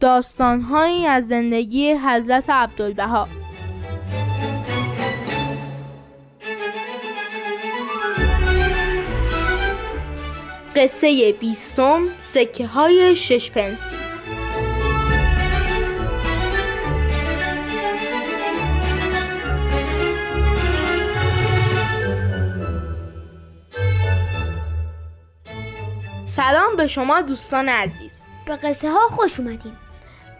داستانهایی از زندگی حضرت عبدالبها. قصه بیستم سکه های شش پنسی. سلام به شما دوستان عزیز. به قصه ها خوش اومدیم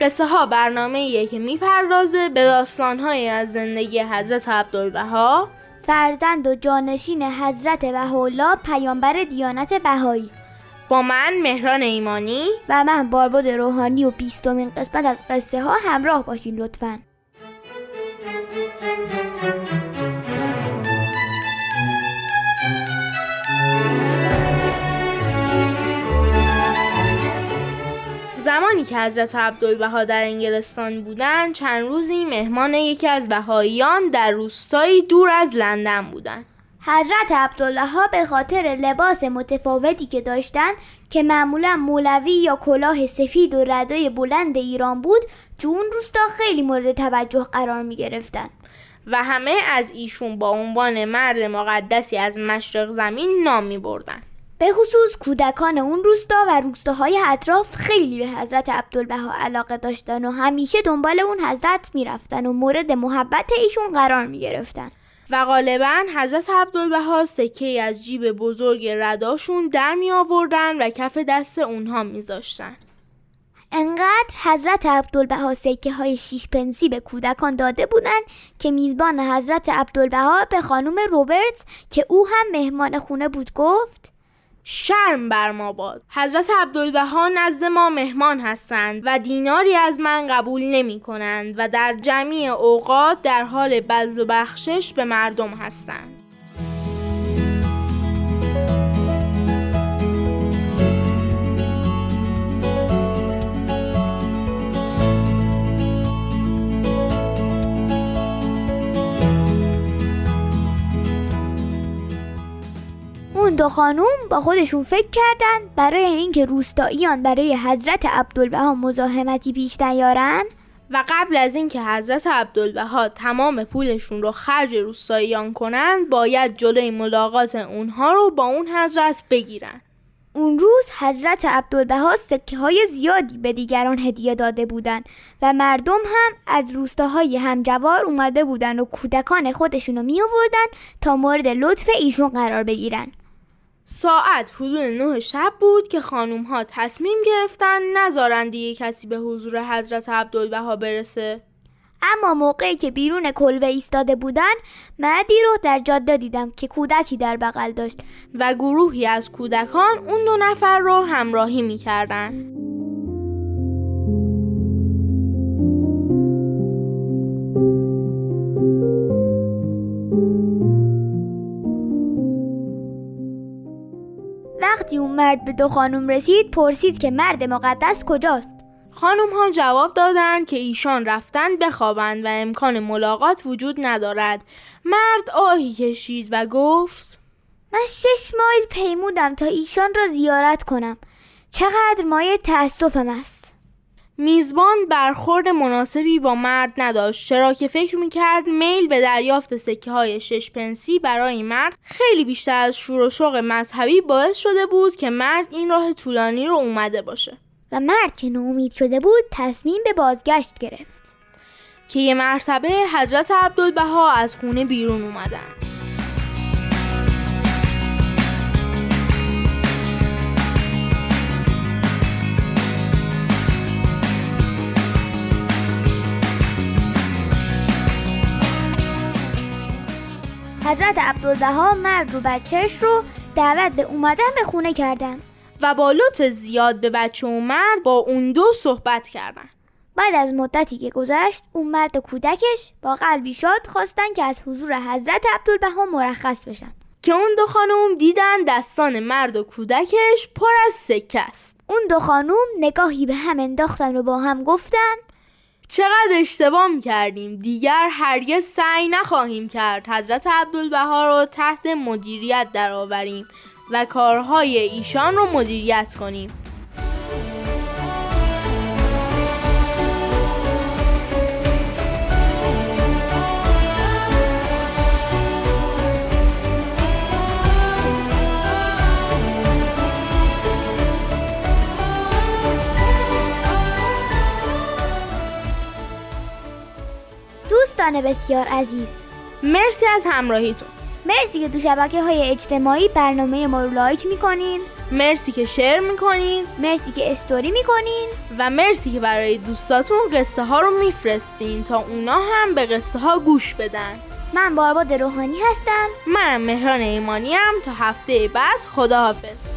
قصه ها برنامه که می‌پردازه به داستان های از زندگی حضرت عبدالبها. فرزند و جانشین حضرت بهاءالله پیامبر دیانت بهایی. با من مهران ایمانی. و من باربد روحانی و بیستمین قسمت از قصه ها همراه باشین لطفاً. حضرت عبدالبها در انگلستان بودند چند روزی مهمان یکی از بهاییان در روستایی دور از لندن بودند حضرت عبدالله به خاطر لباس متفاوتی که داشتن که معمولا مولوی یا کلاه سفید و ردای بلند ایران بود تو اون روستا خیلی مورد توجه قرار می گرفتن و همه از ایشون با عنوان مرد مقدسی از مشرق زمین نام می بردن. به خصوص کودکان اون روستا و روستاهای اطراف خیلی به حضرت عبدالبها علاقه داشتن و همیشه دنبال اون حضرت می‌رفتن و مورد محبت ایشون قرار می گرفتن. و غالبا حضرت عبدالبها سکه از جیب بزرگ رداشون در می آوردن و کف دست اونها میذاشتن. انقدر حضرت عبدالبها سکه های شیش پنسی به کودکان داده بودن که میزبان حضرت عبدالبها به خانم روبرت که او هم مهمان خونه بود گفت شرم بر ما باد. حضرت عبدالبها نزد ما مهمان هستند و دیناری از من قبول نمی کنند و در جمعی اوقات در حال بذل و بخشش به مردم هستند. دو خانوم با خودشون فکر کردن برای اینکه روستاییان برای حضرت عبدالبها مزاحمتی پیش نیارن و قبل از اینکه حضرت عبدالبها تمام پولشون رو خرج روستاییان کنند باید جلوی ملاقات اونها رو با اون حضرت بگیرن. اون روز حضرت عبدالبها سکه های زیادی به دیگران هدیه داده بودند و مردم هم از روستاهای همجوار اومده بودن و کودکان خودشونو می آوردن تا مورد لطف ایشون قرار بگیرن. ساعت حدود نه شب بود که خانوم ها تصمیم گرفتن نذارن دیگه کسی به حضور حضرت عبدالبها برسه. اما موقعی که بیرون کلبه ایستاده بودن مردی رو در جاده دیدم که کودکی در بغل داشت. و گروهی از کودکان اون دو نفر رو همراهی می‌کردن. مرد به دو خانم رسید پرسید که مرد مقدس کجاست؟ خانم ها جواب دادند که ایشان رفتند بخوابند و امکان ملاقات وجود ندارد. مرد آهی کشید و گفت من شش مایل پیمودم تا ایشان را زیارت کنم. چقدر مایه تأسفم است. میزبان برخورد مناسبی با مرد نداشت چرا که فکر می‌کرد میل به دریافت سکه های شش پنسی برای مرد خیلی بیشتر از شور و شوق مذهبی باعث شده بود که مرد این راه طولانی رو اومده باشه. و مرد که ناامید شده بود تصمیم به بازگشت گرفت. که یه مرتبه حضرت عبدالبها از خونه بیرون اومدن. حضرت عبدالبها مرد و بچهش رو دعوت به اومدن به خونه کردن. و با لطف زیاد به بچه و مرد با اون دو صحبت کردن. بعد از مدتی که گذشت اون مرد و کودکش با قلبی شاد خواستن که از حضور حضرت عبدالبها مرخص بشن. که اون دو خانم دیدن دستان مرد و کودکش پر از سکه است. اون دو خانم نگاهی به هم انداختن و با هم گفتن چقدر اشتباه کردیم دیگر هرگز سعی نخواهیم کرد حضرت عبدالبها رو تحت مدیریت درآوریم و کارهای ایشان رو مدیریت کنیم. دوستان بسیار عزیز. مرسی از همراهیتون. مرسی که تو شبکه های اجتماعی برنامه ما رو لایک می‌کنین. مرسی که شیر می‌کنین. مرسی که استوری می‌کنین. و مرسی که برای دوستاتون قصه ها رو میفرستین تا اونا هم به قصه ها گوش بدن. من بارباد روحانی هستم. منم مهران ایمانی هم تا هفته بعد خداحافظ.